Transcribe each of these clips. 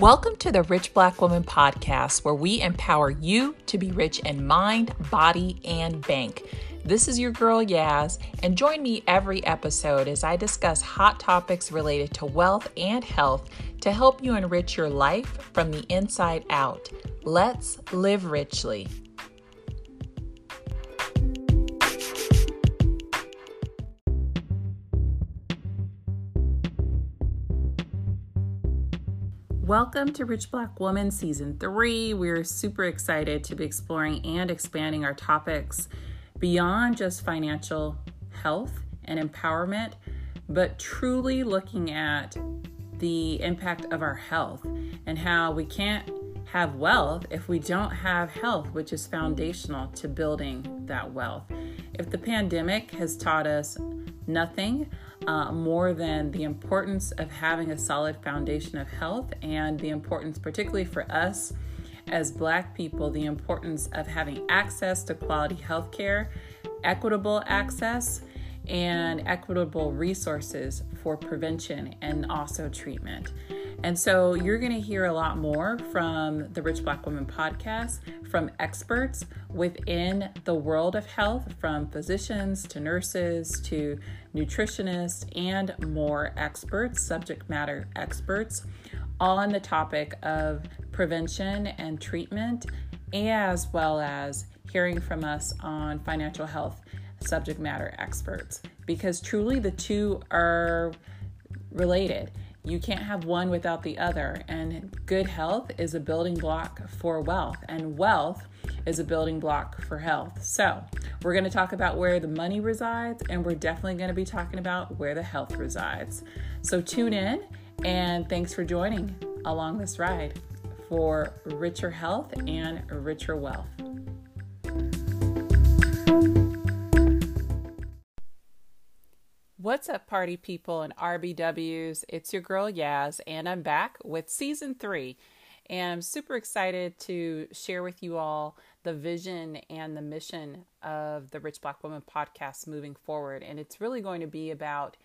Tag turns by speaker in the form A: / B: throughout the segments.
A: Welcome to the Rich Black Woman podcast, where we empower you to be rich in mind, body, and bank. This is your girl Yaz, and join me every episode as I discuss hot topics related to wealth and health to help you enrich your life from the inside out. Let's live richly. Welcome to Rich Black Woman Season 3. We're super excited to be exploring and expanding our topics beyond just financial health and empowerment, but truly looking at the impact of our health and how we can't have wealth if we don't have health, which is foundational to building that wealth. If the pandemic has taught us nothing, uh, more than the importance of having a solid foundation of health and the importance, particularly for us as Black people, the importance of having access to quality health care, equitable access, and equitable resources for prevention and also treatment. And so you're going to hear a lot more from the Rich Black Woman podcast from experts within the world of health, from physicians to nurses to nutritionists and more experts, subject matter experts, on the topic of prevention and treatment, as well as hearing from us on financial health subject matter experts. Because truly the two are related. You can't have one without the other. And good health is a building block for wealth, and wealth is a building block for health. So, we're going to talk about where the money resides, and we're definitely going to be talking about where the health resides. So, tune in, and thanks for joining along this ride for richer health and richer wealth. What's up, party people and RBWs? It's your girl Yaz, and I'm back with season three. And I'm super excited to share with you all the vision and the mission of the Rich Black Woman podcast moving forward. And it's really going to be about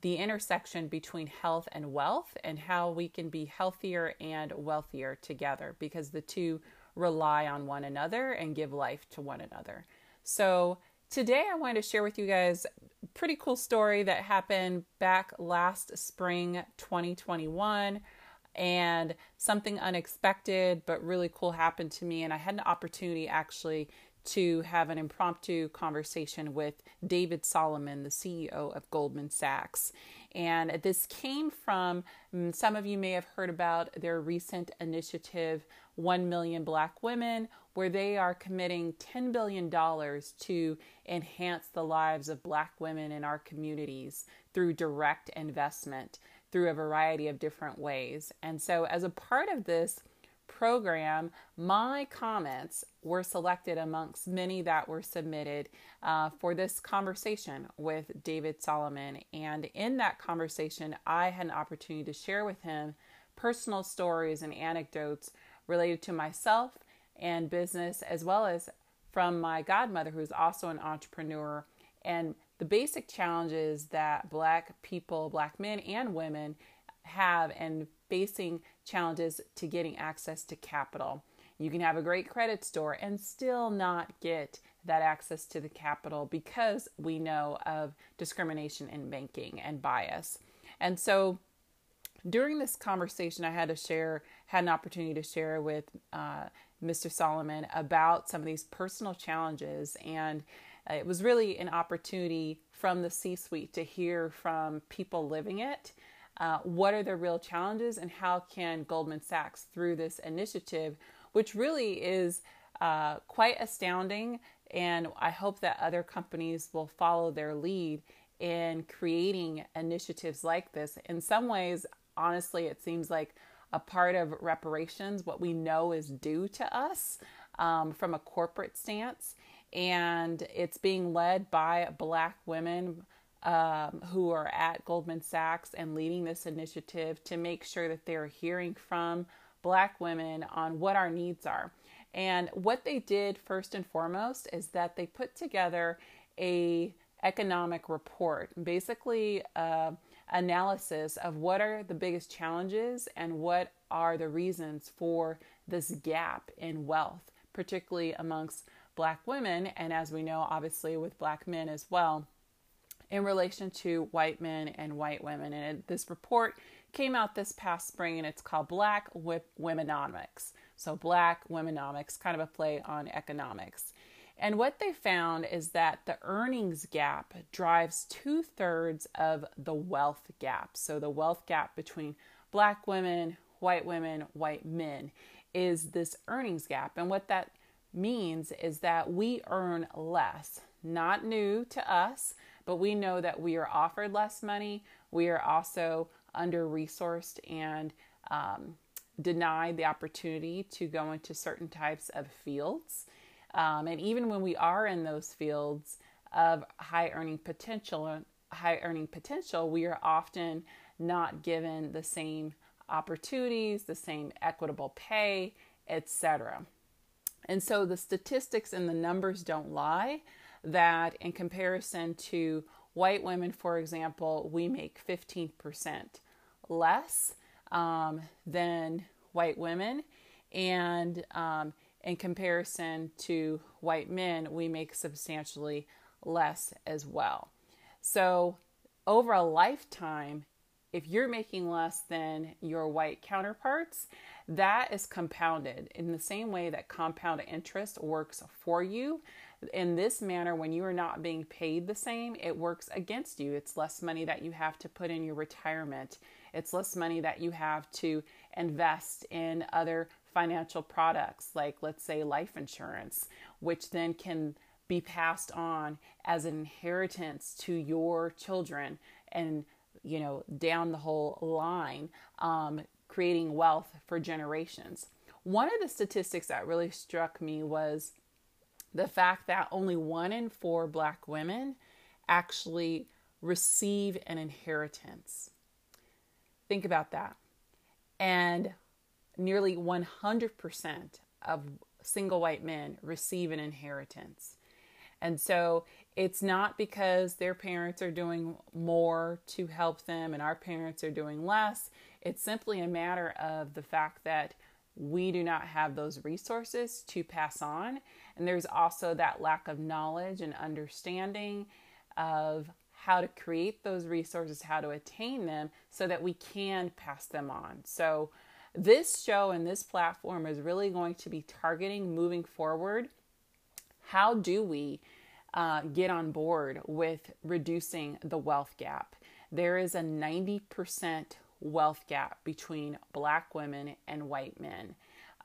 A: the intersection between health and wealth and how we can be healthier and wealthier together because the two rely on one another and give life to one another. So, Today, I wanted to share with you guys a pretty cool story that happened back last spring 2021 and something unexpected but really cool happened to me and I had an opportunity actually to have an impromptu conversation with David Solomon, the CEO of Goldman Sachs. And this came from mm, some of you may have heard about their recent initiative, 1 Million Black Women, where they are committing $10 billion to enhance the lives of Black women in our communities through direct investment through a variety of different ways. And so, as a part of this, program, my comments were selected amongst many that were submitted uh, for this conversation with David Solomon. And in that conversation, I had an opportunity to share with him personal stories and anecdotes related to myself and business, as well as from my godmother, who's also an entrepreneur, and the basic challenges that Black people, Black men and women, have and facing challenges to getting access to capital. You can have a great credit score and still not get that access to the capital because we know of discrimination in banking and bias. And so during this conversation, I had to share, had an opportunity to share with uh, Mr. Solomon about some of these personal challenges. And it was really an opportunity from the C suite to hear from people living it uh, what are the real challenges and how can Goldman Sachs, through this initiative, which really is uh, quite astounding, and I hope that other companies will follow their lead in creating initiatives like this. In some ways, honestly, it seems like a part of reparations, what we know is due to us um, from a corporate stance. And it's being led by Black women um, who are at Goldman Sachs and leading this initiative to make sure that they're hearing from Black women on what our needs are. And what they did first and foremost is that they put together a economic report, basically uh, analysis of what are the biggest challenges and what are the reasons for this gap in wealth, particularly amongst black women, and as we know, obviously with black men as well, in relation to white men and white women. And this report came out this past spring and it's called Black Womenomics. So, Black Womenomics, kind of a play on economics. And what they found is that the earnings gap drives two thirds of the wealth gap. So, the wealth gap between black women, white women, white men is this earnings gap. And what that means is that we earn less. Not new to us, but we know that we are offered less money. We are also under resourced and um, denied the opportunity to go into certain types of fields. Um, and even when we are in those fields of high earning potential, high earning potential, we are often not given the same opportunities, the same equitable pay, etc. And so the statistics and the numbers don't lie that in comparison to white women, for example, we make 15% less um, than white women. And um, in comparison to white men, we make substantially less as well. So, over a lifetime, if you're making less than your white counterparts, that is compounded in the same way that compound interest works for you. In this manner, when you are not being paid the same, it works against you. It's less money that you have to put in your retirement, it's less money that you have to invest in other financial products, like let's say life insurance, which then can be passed on as an inheritance to your children and you know down the whole line um, creating wealth for generations. One of the statistics that really struck me was the fact that only one in four black women actually receive an inheritance. Think about that. And nearly 100% of single white men receive an inheritance. And so it's not because their parents are doing more to help them and our parents are doing less. It's simply a matter of the fact that we do not have those resources to pass on. And there's also that lack of knowledge and understanding of how to create those resources, how to attain them so that we can pass them on. So this show and this platform is really going to be targeting moving forward. How do we uh, get on board with reducing the wealth gap? There is a 90% wealth gap between black women and white men.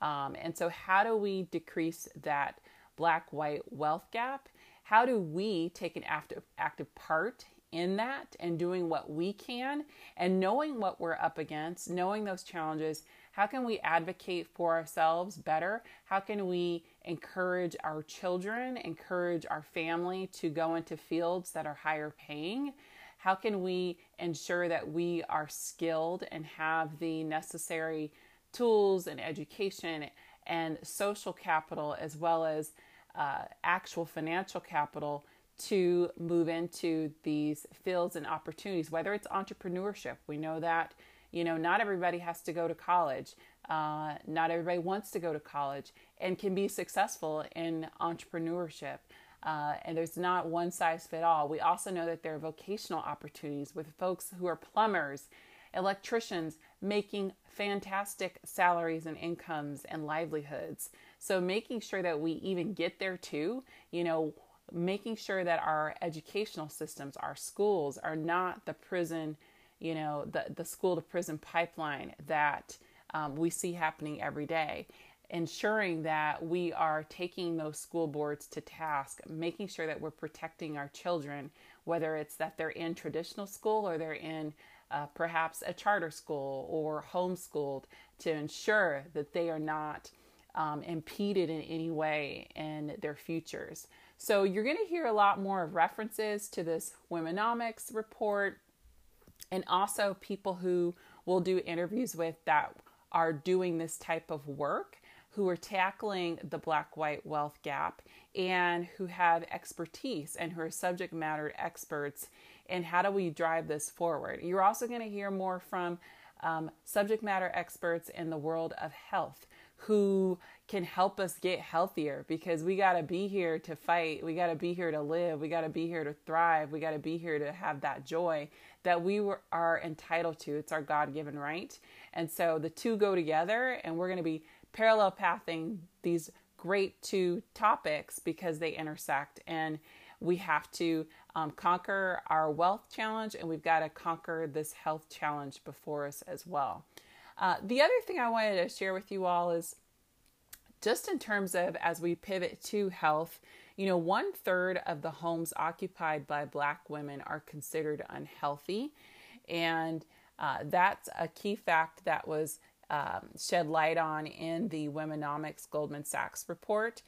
A: Um, and so, how do we decrease that black white wealth gap? How do we take an active, active part in that and doing what we can and knowing what we're up against, knowing those challenges, how can we advocate for ourselves better? How can we encourage our children, encourage our family to go into fields that are higher paying? How can we ensure that we are skilled and have the necessary tools and education and social capital as well as uh, actual financial capital to move into these fields and opportunities, whether it's entrepreneurship. We know that you know, not everybody has to go to college. Uh, not everybody wants to go to college and can be successful in entrepreneurship. Uh, and there's not one size fit all. We also know that there are vocational opportunities with folks who are plumbers, electricians making fantastic salaries and incomes and livelihoods. So making sure that we even get there too, you know, making sure that our educational systems, our schools are not the prison you know, the, the school to prison pipeline that um, we see happening every day. Ensuring that we are taking those school boards to task, making sure that we're protecting our children, whether it's that they're in traditional school or they're in uh, perhaps a charter school or homeschooled, to ensure that they are not um, impeded in any way in their futures. So, you're going to hear a lot more of references to this Womenomics report and also people who will do interviews with that are doing this type of work who are tackling the black white wealth gap and who have expertise and who are subject matter experts and how do we drive this forward. You're also going to hear more from um, subject matter experts in the world of health who can help us get healthier because we got to be here to fight. We got to be here to live. We got to be here to thrive. We got to be here to have that joy that we were, are entitled to. It's our God given right. And so the two go together, and we're going to be parallel pathing these great two topics because they intersect. And we have to um, conquer our wealth challenge and we've got to conquer this health challenge before us as well. Uh, the other thing I wanted to share with you all is just in terms of as we pivot to health, you know, one third of the homes occupied by Black women are considered unhealthy. And uh, that's a key fact that was um, shed light on in the Womenomics Goldman Sachs report.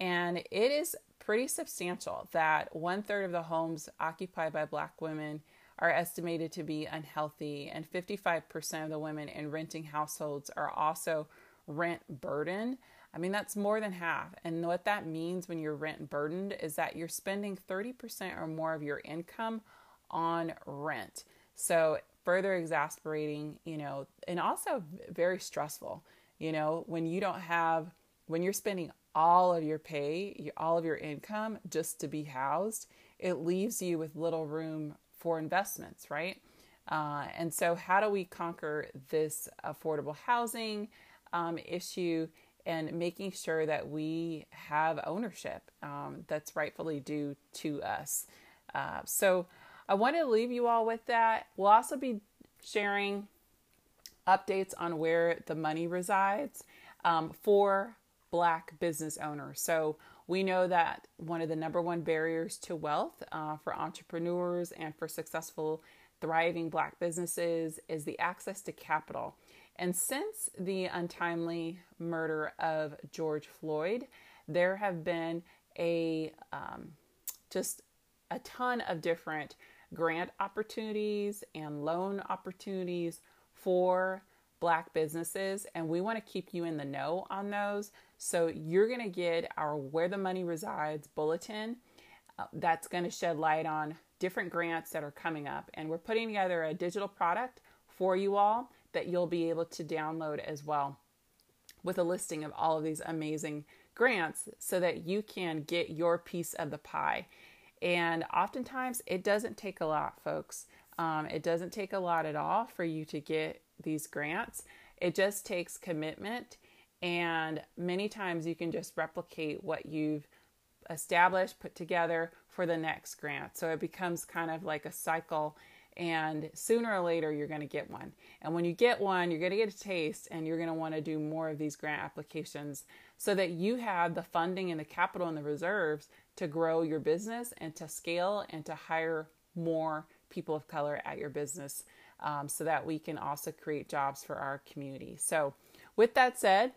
A: And it is pretty substantial that one third of the homes occupied by Black women are estimated to be unhealthy, and 55% of the women in renting households are also rent burdened. I mean, that's more than half. And what that means when you're rent burdened is that you're spending 30% or more of your income on rent. So, further exasperating, you know, and also very stressful, you know, when you don't have, when you're spending all of your pay, all of your income just to be housed, it leaves you with little room for investments, right? Uh, and so, how do we conquer this affordable housing um, issue and making sure that we have ownership um, that's rightfully due to us? Uh, so, I want to leave you all with that. We'll also be sharing updates on where the money resides um, for Black business owners. So, we know that one of the number one barriers to wealth uh, for entrepreneurs and for successful, thriving Black businesses is the access to capital. And since the untimely murder of George Floyd, there have been a um, just a ton of different grant opportunities and loan opportunities for Black businesses, and we want to keep you in the know on those. So you're going to get our Where the Money Resides bulletin uh, that's going to shed light on different grants that are coming up. And we're putting together a digital product for you all that you'll be able to download as well with a listing of all of these amazing grants so that you can get your piece of the pie. And oftentimes it doesn't take a lot, folks. Um, it doesn't take a lot at all for you to get these grants. It just takes commitment and many times you can just replicate what you've established, put together for the next grant. So it becomes kind of like a cycle. And sooner or later, you're going to get one. And when you get one, you're going to get a taste and you're going to want to do more of these grant applications so that you have the funding and the capital and the reserves to grow your business and to scale and to hire more people of color at your business um, so that we can also create jobs for our community. So, with that said,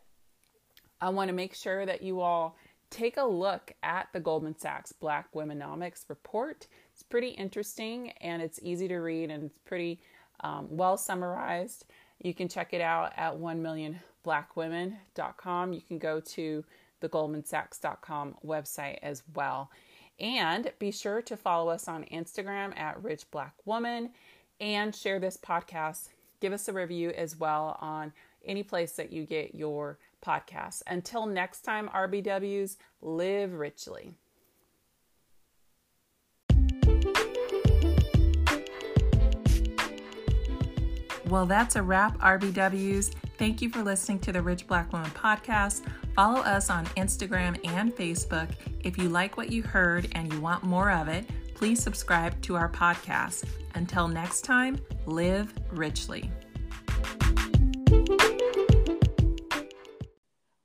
A: I want to make sure that you all take a look at the Goldman Sachs Black Womenomics report. It's pretty interesting and it's easy to read and it's pretty um, well summarized. You can check it out at 1millionblackwomen.com. You can go to the goldmansachs.com website as well. And be sure to follow us on Instagram at Rich Black Woman and share this podcast. Give us a review as well on any place that you get your podcasts. Until next time, RBWs, live richly. Well, that's a wrap, RBWs. Thank you for listening to the Rich Black Woman podcast. Follow us on Instagram and Facebook. If you like what you heard and you want more of it, please subscribe to our podcast. Until next time, live richly.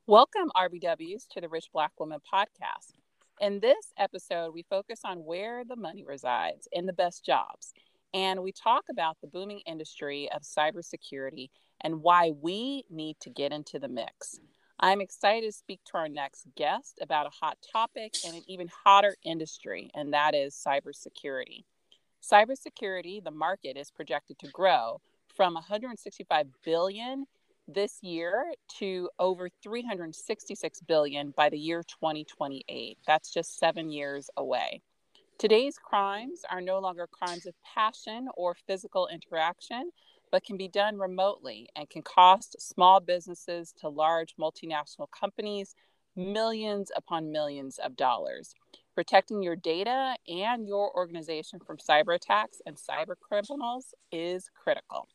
A: Welcome, RBWs, to the Rich Black Woman podcast. In this episode, we focus on where the money resides in the best jobs. And we talk about the booming industry of cybersecurity and why we need to get into the mix. I'm excited to speak to our next guest about a hot topic and an even hotter industry, and that is cybersecurity. Cybersecurity, the market is projected to grow from 165 billion this year to over 366 billion by the year 2028. That's just 7 years away. Today's crimes are no longer crimes of passion or physical interaction, but can be done remotely and can cost small businesses to large multinational companies millions upon millions of dollars. Protecting your data and your organization from cyber attacks and cyber criminals is critical.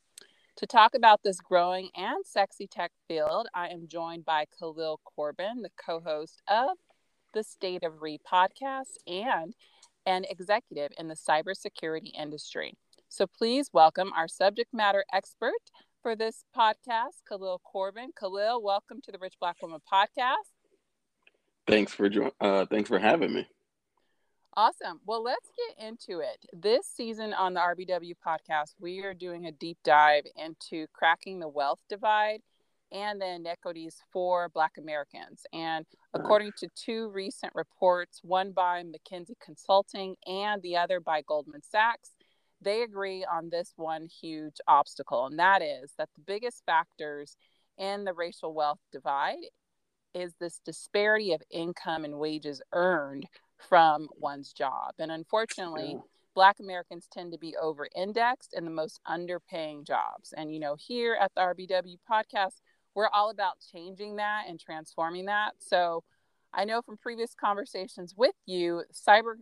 A: To talk about this growing and sexy tech field, I am joined by Khalil Corbin, the co host of the State of Re podcast and an executive in the cybersecurity industry. So please welcome our subject matter expert for this podcast, Khalil Corbin. Khalil, welcome to the Rich Black Woman podcast.
B: Thanks for uh, thanks for having me.
A: Awesome. Well, let's get into it. This season on the RBW podcast, we are doing a deep dive into cracking the wealth divide and the inequities for Black Americans. And according to two recent reports, one by McKinsey Consulting and the other by Goldman Sachs, they agree on this one huge obstacle, and that is that the biggest factors in the racial wealth divide is this disparity of income and wages earned from one's job. And unfortunately, yeah. Black Americans tend to be over indexed in the most underpaying jobs. And, you know, here at the RBW podcast, we're all about changing that and transforming that. So I know from previous conversations with you, cyber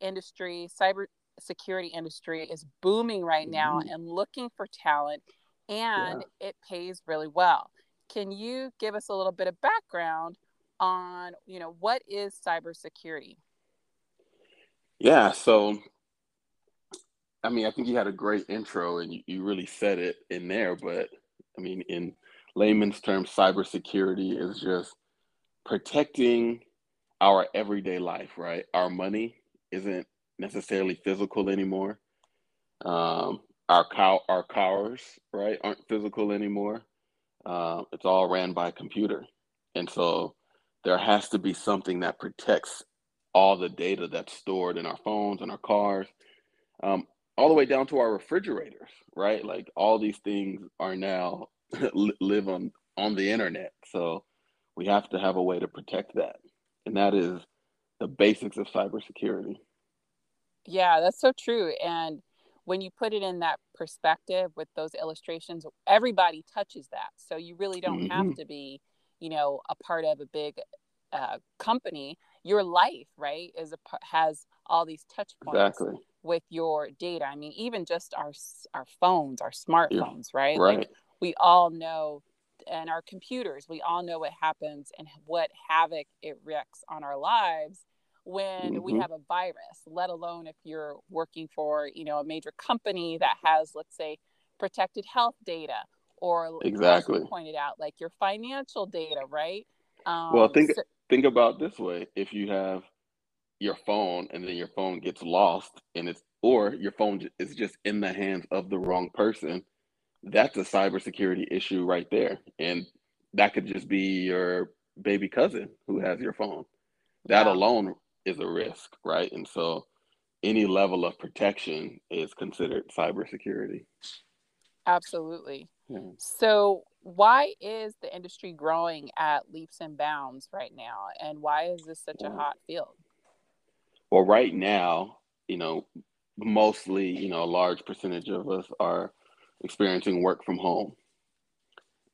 A: industry, cyber security industry is booming right now mm-hmm. and looking for talent and yeah. it pays really well. Can you give us a little bit of background on, you know, what is cybersecurity?
B: Yeah, so I mean, I think you had a great intro and you, you really said it in there, but I mean, in layman's terms, cybersecurity is just protecting our everyday life, right? Our money isn't necessarily physical anymore. Um, our cow, our cars, right, aren't physical anymore. Uh, it's all ran by computer, and so there has to be something that protects all the data that's stored in our phones and our cars, um, all the way down to our refrigerators, right? Like all these things are now live on on the internet, so we have to have a way to protect that, and that is the basics of cybersecurity.
A: Yeah, that's so true, and when you put it in that perspective with those illustrations, everybody touches that. So you really don't mm-hmm. have to be, you know, a part of a big uh, company your life right is a has all these touch points exactly. with your data i mean even just our our phones our smartphones yeah. right? right like we all know and our computers we all know what happens and what havoc it wreaks on our lives when mm-hmm. we have a virus let alone if you're working for you know a major company that has let's say protected health data or exactly pointed out like your financial data right
B: um, well I think so, think about this way. If you have your phone and then your phone gets lost and it's or your phone is just in the hands of the wrong person that's a cybersecurity issue right there. And that could just be your baby cousin who has your phone. That alone is a risk right? And so any level of protection is considered cybersecurity.
A: Absolutely. Yeah. so why is the industry growing at leaps and bounds right now and why is this such a hot field?
B: Well right now you know mostly you know a large percentage of us are experiencing work from home.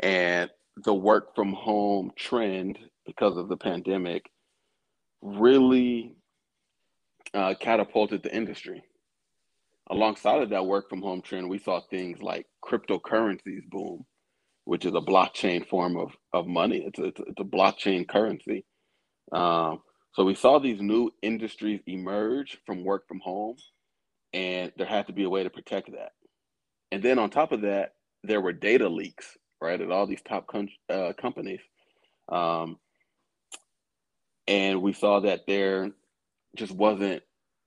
B: And the work from home trend because of the pandemic really uh, catapulted the industry. Alongside of that work from home trend we saw things like cryptocurrencies boom which is a blockchain form of, of money. It's a, it's a blockchain currency. Um, so we saw these new industries emerge from work from home, and there had to be a way to protect that. And then on top of that, there were data leaks, right, at all these top uh, companies. Um, and we saw that there just wasn't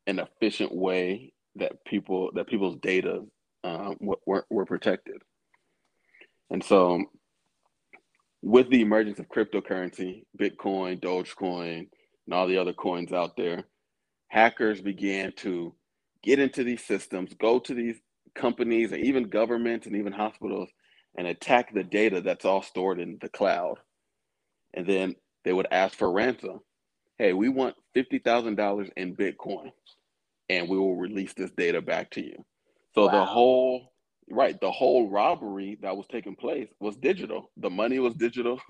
B: an efficient way that people that people's data uh, were, were protected. And so, with the emergence of cryptocurrency, Bitcoin, Dogecoin, and all the other coins out there, hackers began to get into these systems, go to these companies, and even governments and even hospitals, and attack the data that's all stored in the cloud. And then they would ask for ransom. Hey, we want $50,000 in Bitcoin. and we will release this data back to you. So
A: Wow.
B: the whole right, the whole robbery that was taking place was digital. The money was digital.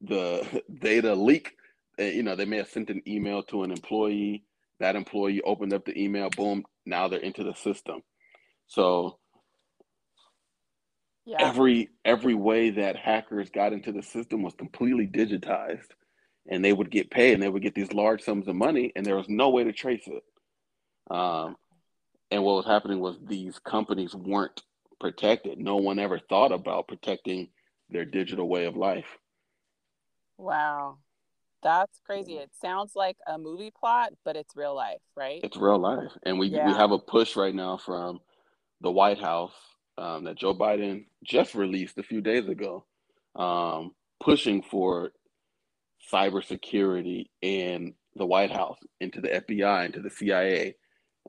B: the data leak, eh, you know, they may have sent an email to an employee. That employee opened up the email, boom, now they're into the system. So
A: Yeah.
B: every every way that hackers got into the system was completely digitized and they would get paid and they would get these large sums of money and there was no way to trace it um, and what was happening was these companies weren't protected no one ever thought about protecting their digital way of life
A: Wow. That's crazy. It sounds like a movie plot, but it's real life, right?
B: it's real life and we, we have a push right now from the white house um, that joe biden just released a few days ago um, pushing for cybersecurity in the White House, into the FBI, into the CIA,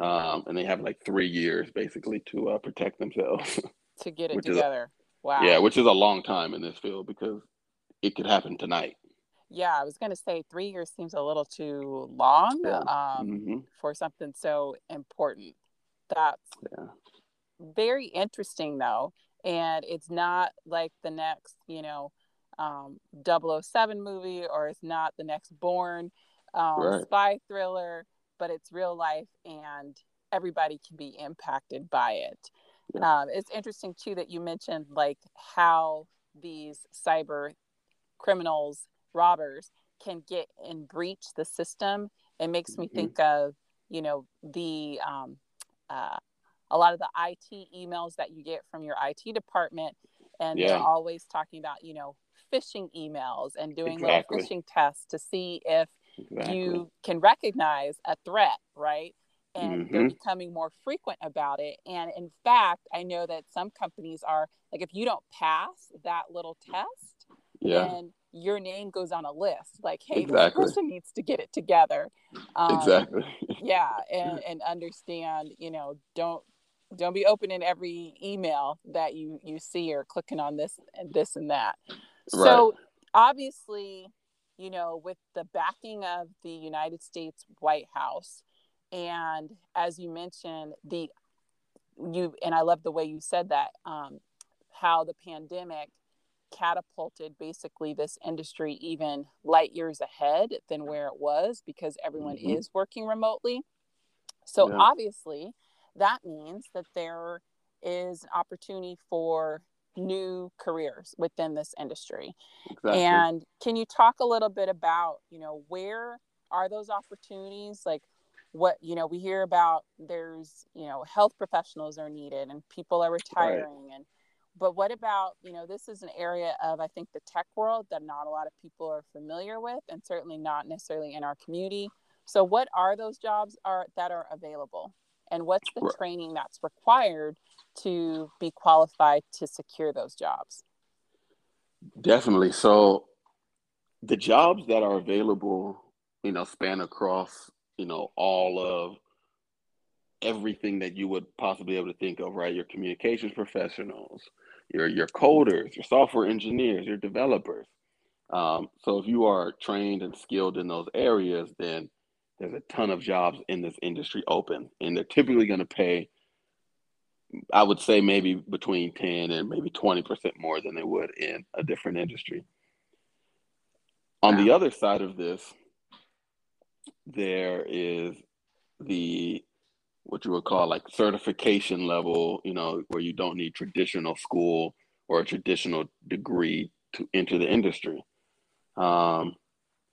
B: um, and they have like three years basically to uh, protect themselves.
A: To get it
B: is a-
A: together. Wow.
B: yeah, which is a long time in this field because it could happen tonight.
A: Yeah, I was going to say three years seems a little too long
B: Yeah.
A: um,
B: hmm
A: for something so important. That's
B: Yeah.
A: very interesting, though. And it's not like the next, you know, um, 007 movie or it's not the next Bourne um,
B: Right.
A: spy thriller, but it's real life and everybody can be impacted by it.
B: Yeah.
A: Um, it's interesting, too, that you mentioned like how these cyber criminals, robbers can get and breach the system. It makes me
B: Mhm.
A: think of, you know, the um, uh, a lot of the IT emails that you get from your IT department, and they're always talking about, you know, phishing emails and doing
B: Exactly.
A: little phishing tests to see if
B: Exactly.
A: you can recognize a threat, right? And they're
B: Mhm.
A: becoming more frequent about it. And in fact, I know that some companies are like, if you don't pass that little test,
B: yeah.
A: then your name goes on a list. Like, hey,
B: Exactly.
A: this person needs to get it together. Um,
B: exactly.
A: Yeah, and and understand, you know, don't don't be opening every email that you you see or clicking on this and this and that. So obviously, you know, with the backing of the United States White House, and as you mentioned, the you and I love the way you said that, um, how the pandemic catapulted basically this industry even light years ahead than where it was because everyone
B: Mhm.
A: is working remotely. So
B: Yeah.
A: obviously, that means that there is an opportunity for new careers within this industry.
B: Exactly.
A: And can you talk a little bit about, you know, where are those opportunities? Like what, you know, we hear about there's, you know, health professionals are needed and people are retiring and but what about, you know, this is an area of I think the tech world that not a lot of people are familiar with and certainly not necessarily in our community. So what are those jobs are that are available? And what's the
B: Right.
A: training that's required to be qualified to secure those jobs?
B: Definitely. So the jobs that are available, you know, span across, you know, all of everything that you would possibly be able to think of, right? Your communications professionals, your your coders, your software engineers, your developers. Um, so if you are trained and skilled in those areas, then there's a ton of jobs in this industry open, and they're typically going to pay. I would say maybe between 10 and maybe 20% more than they would in a different industry. On the other side of this, there is the what you would call like certification level, you know, where you don't need traditional school or a traditional degree to enter the industry. Um,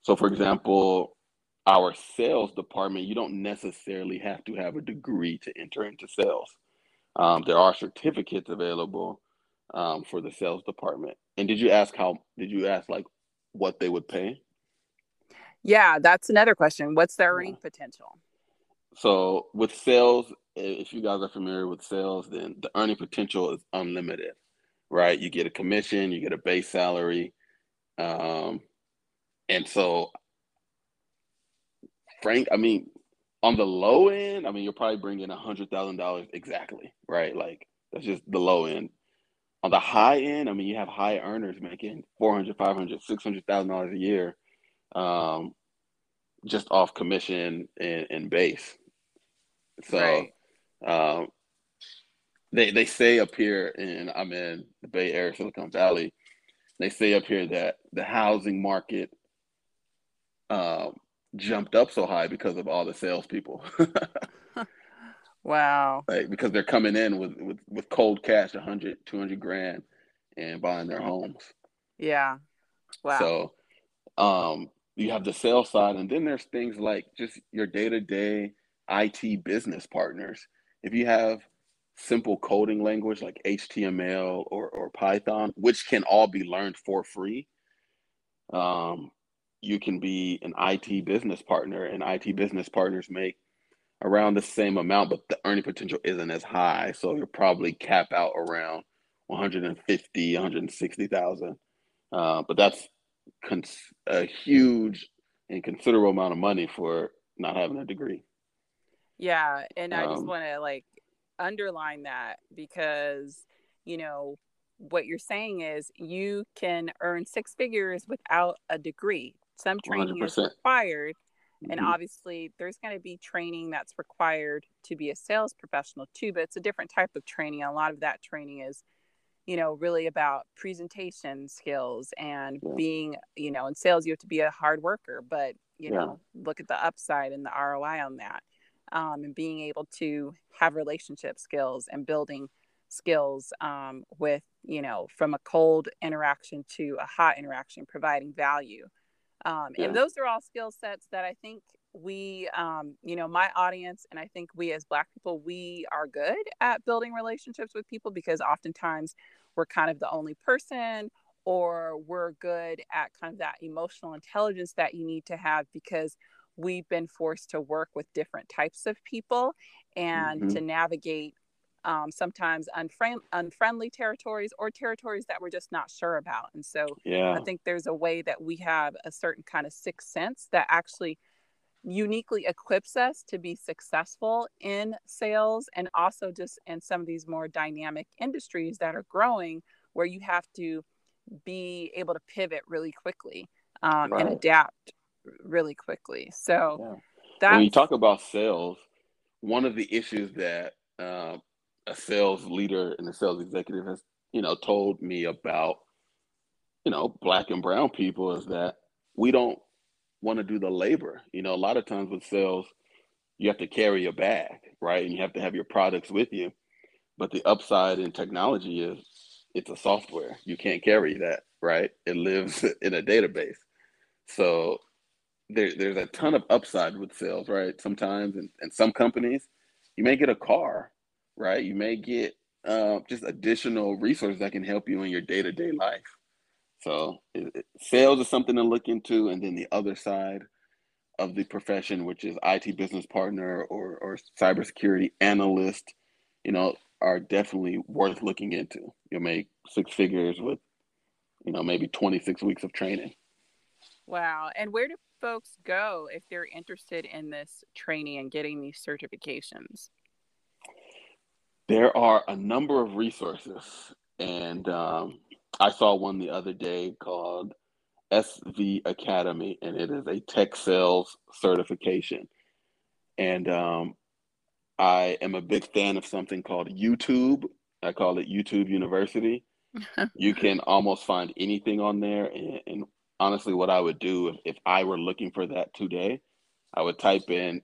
B: so, for example, our sales department, you don't necessarily have to have a degree to enter into sales. Um, there are certificates available um, for the sales department. And did you ask how? Did you ask like what they would pay?
A: Yeah, that's another question. What's the earning potential?
B: So with sales, if you guys are familiar with sales, then the earning potential is unlimited, right? You get a commission, you get a base salary, um, and so Frank, I mean, on the low end, I mean, you're probably bringing a hundred thousand dollars exactly, right? Like that's just the low end. On the high end, I mean, you have high earners making 400, 500, 600,000 dollars a year, um, just off commission and, and base. So
A: Right.
B: um, they they say up here, and I'm in the Bay Area, Silicon Valley. They say up here that the housing market um, jumped up so high because of all the salespeople,
A: Wow.
B: like because they're coming in with with, with cold cash, 100, 200 grand, and buying their homes.
A: Yeah. Wow.
B: So um, you have the sales side, and then there's things like just your day to day IT business partners. If you have simple coding language like HTML or, or Python, which can all be learned for free, um, you can be an IT business partner, and IT business partners make around the same amount, but the earning potential isn't as high. So you'll probably cap out around 150, 160,000. Uh, but that's cons- a huge and considerable amount of money for not having a degree.
A: Yeah, and I just
B: Um,
A: want to like underline that because you know what you're saying is you can earn six figures without a degree. Some training is
B: 100%.
A: required, and
B: Mhm.
A: obviously there's going to be training that's required to be a sales professional too, but it's a different type of training. A lot of that training is you know really about presentation skills and
B: Yeah.
A: being you know in sales you have to be a hard worker but you
B: Yeah.
A: know look at the upside and the roi on that um, and being able to have relationship skills and building skills um, with you know from a cold interaction to a hot interaction providing value um,
B: Yeah.
A: and those are all skill sets that i think we um, you know my audience and i think we as black people we are good at building relationships with people because oftentimes we're kind of the only person or we're good at kind of that emotional intelligence that you need to have because we've been forced to work with different types of people and
B: Mhm.
A: to navigate um, sometimes unfriend- unfriendly territories or territories that we're just not sure about and so
B: Yeah.
A: I think there's a way that we have a certain kind of sixth sense that actually uniquely equips us to be successful in sales and also just in some of these more dynamic industries that are growing where you have to be able to pivot really quickly um, and adapt really quickly. So
B: Yeah.
A: that's
B: when you talk about sales, one of the issues that uh, a sales leader and a sales executive has, you know, told me about, you know, black and brown people is that we don't want to do the labor. You know, a lot of times with sales, you have to carry your bag, right? And you have to have your products with you. But the upside in technology is it's a software. You can't carry that, right? It lives in a database. So there, there's a ton of upside with sales, right? Sometimes, and, and some companies, you may get a car, right? You may get uh, just additional resources that can help you in your day to day life. So, it, it- sales is something to look into, and then the other side of the profession, which is IT business partner or or cybersecurity analyst, you know, are definitely worth looking into. You'll make six figures with, you know, maybe 26 weeks of training.
A: wow. And where do folks go if they're interested in this training and getting these certifications?
B: There are a number of resources, and um, I saw one the other day called SV Academy, and it is a tech sales certification. And um, I am a big fan of something called YouTube. I call it YouTube University. You can almost find anything on there. And, and honestly, what I would do if, if I were looking for that today, I would type in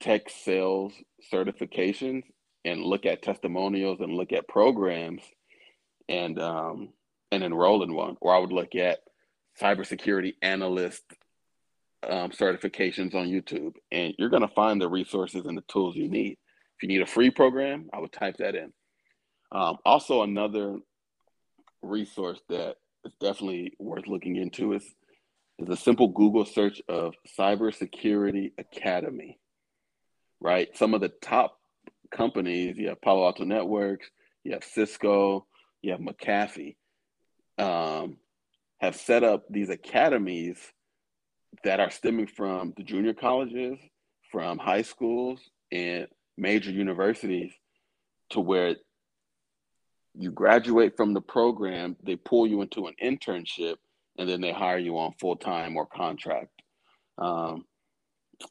B: tech sales certifications and look at testimonials and look at programs and um, and enroll in one. Or I would look at cybersecurity analyst um, certifications on YouTube, and you're going to find the resources and the tools you need. If you need a free program, I would type that in. Um, also, another resource that is definitely worth looking into is is a simple Google search of Cybersecurity Academy. Right, some of the top companies. You have Palo Alto Networks, you have Cisco, you have McAfee, um, have set up these academies that are stemming from the junior colleges, from high schools, and major universities to where you graduate from the program, they pull you into an internship, and then they hire you on full time or contract. Um,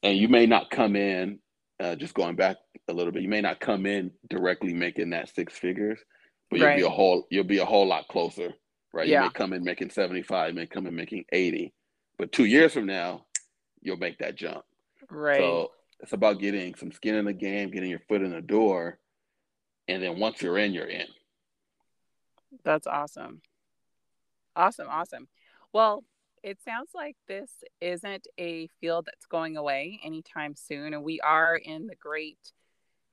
B: and you may not come in uh, just going back a little bit, you may not come in directly making that six figures, but you'll right. be a whole you'll be a whole lot closer, right? Yeah. You may come in making 75, may come in making 80. But two years from now, you'll make that jump.
A: Right.
B: So it's about getting some skin in the game, getting your foot in the door, and then once you're in, you're in.
A: That's awesome. Awesome, awesome. Well, it sounds like this isn't a field that's going away anytime soon. And we are in the great,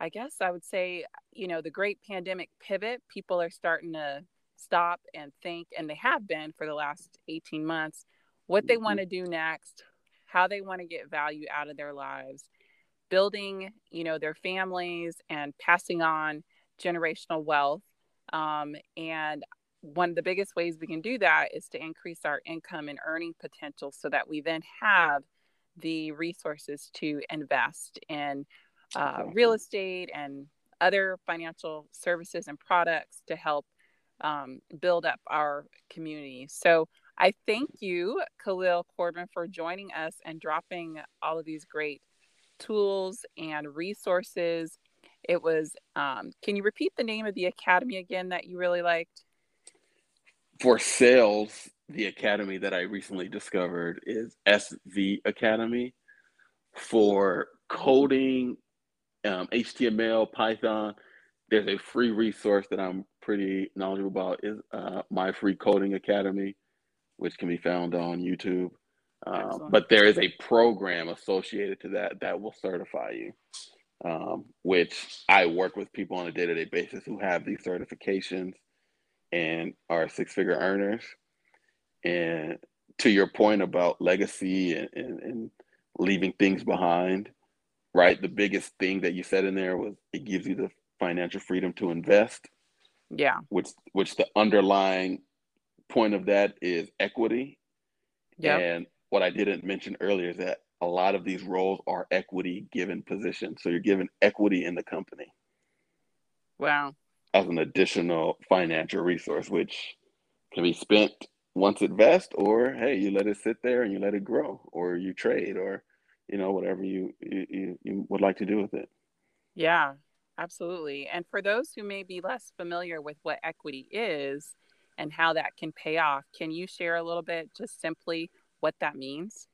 A: I guess I would say, you know, the great pandemic pivot. People are starting to stop and think, and they have been for the last 18 months, what they want to mm-hmm. do next, how they want to get value out of their lives, building, you know, their families and passing on generational wealth. Um, and one of the biggest ways we can do that is to increase our income and earning potential so that we then have the resources to invest in uh, real estate and other financial services and products to help um, build up our community. So I thank you, Khalil Corbin, for joining us and dropping all of these great tools and resources. It was, um, can you repeat the name of the academy again that you really liked?
B: For sales, the academy that I recently discovered is SV Academy. For coding, um, HTML, Python, there's a free resource that I'm pretty knowledgeable about is uh, my free coding academy, which can be found on YouTube. Um, but there is a program associated to that that will certify you, um, which I work with people on a day-to-day basis who have these certifications and are six figure earners. And to your point about legacy and, and, and leaving things behind, right? The biggest thing that you said in there was it gives you the financial freedom to invest.
A: Yeah.
B: Which which the underlying point of that is equity. Yeah. And what I didn't mention earlier is that a lot of these roles are equity given positions. So you're given equity in the company.
A: Wow
B: as an additional financial resource, which can be spent once it vests, or hey, you let it sit there and you let it grow, or you trade, or you know whatever you you, you would like to do with it.
A: Yeah, absolutely. And for those who may be less familiar with what equity is and how that can pay off, can you share a little bit, just simply what that means?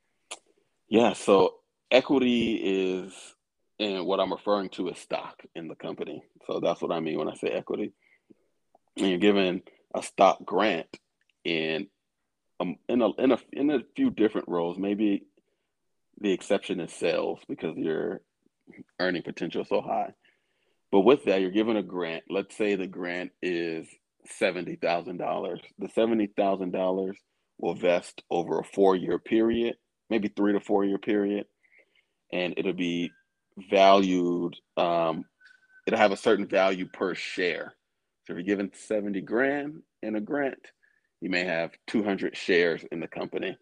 B: Yeah. So equity is and what I'm referring to is stock in the company. So that's what I mean when I say equity. And you're given a stock grant in um, in a in a in a few different roles. Maybe the exception is sales because your earning potential is so high. But with that, you're given a grant. Let's say the grant is seventy thousand dollars. The seventy thousand dollars will vest over a four year period, maybe three to four year period, and it'll be valued um, it'll have a certain value per share. So if you're given 70 grand in a grant, you may have 200 shares in the company.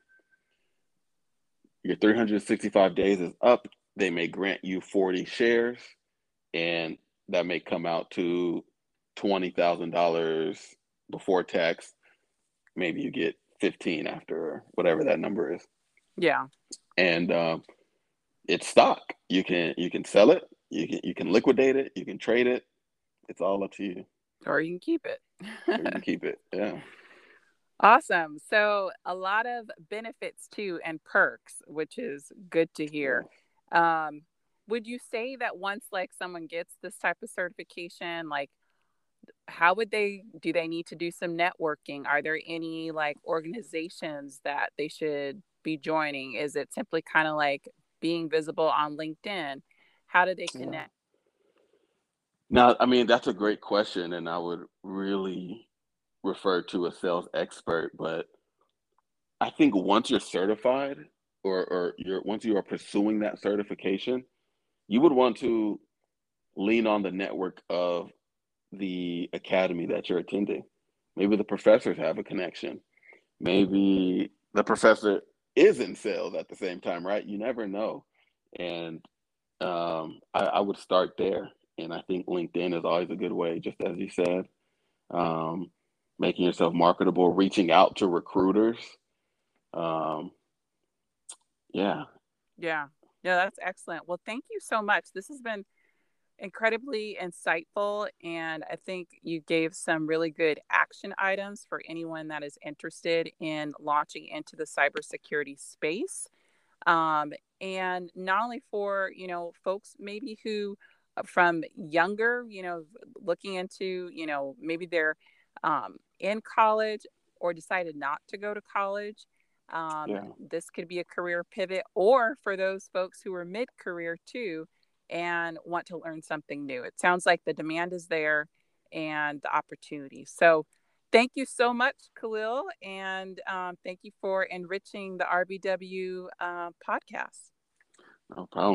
B: Your 365 days is up, they may grant you 40 shares, and that may come out to $20,000 before tax. Maybe you get 15 after whatever that number is.
A: Yeah.
B: And um, it's stock. You can you can sell it, you can you can liquidate it, you can trade it. It's all up to you.
A: Or you can keep it.
B: you can keep it. Yeah.
A: Awesome. So a lot of benefits too and perks, which is good to hear. Um, would you say that once like someone gets this type of certification, like how would they do they need to do some networking? Are there any like organizations that they should be joining? Is it simply kind of like being visible on LinkedIn? How do they connect?
B: Now, I mean, that's a great question, and I would really refer to a sales expert. But I think once you're certified, or or you're once you are pursuing that certification, you would want to lean on the network of the academy that you're attending. Maybe the professors have a connection. Maybe the professor is in sales at the same time, right? You never know. And um, I, I, would start there. And I think LinkedIn is always a good way, just as you said, um, making yourself marketable, reaching out to recruiters. Um, yeah.
A: Yeah. Yeah, that's excellent. Well, thank you so much. This has been incredibly insightful, and I think you gave some really good action items for anyone that is interested in launching into the cybersecurity space. Um, and not only for you know folks maybe who uh, from younger, you know, looking into you know maybe they're um, in college or decided not to go to college. Um, yeah. This could be a career pivot, or for those folks who are mid career too and want to learn something new. It sounds like the demand is there and the opportunity. So, thank you so much, Khalil, and um, thank you for enriching the RBW uh, podcast.
B: No problem.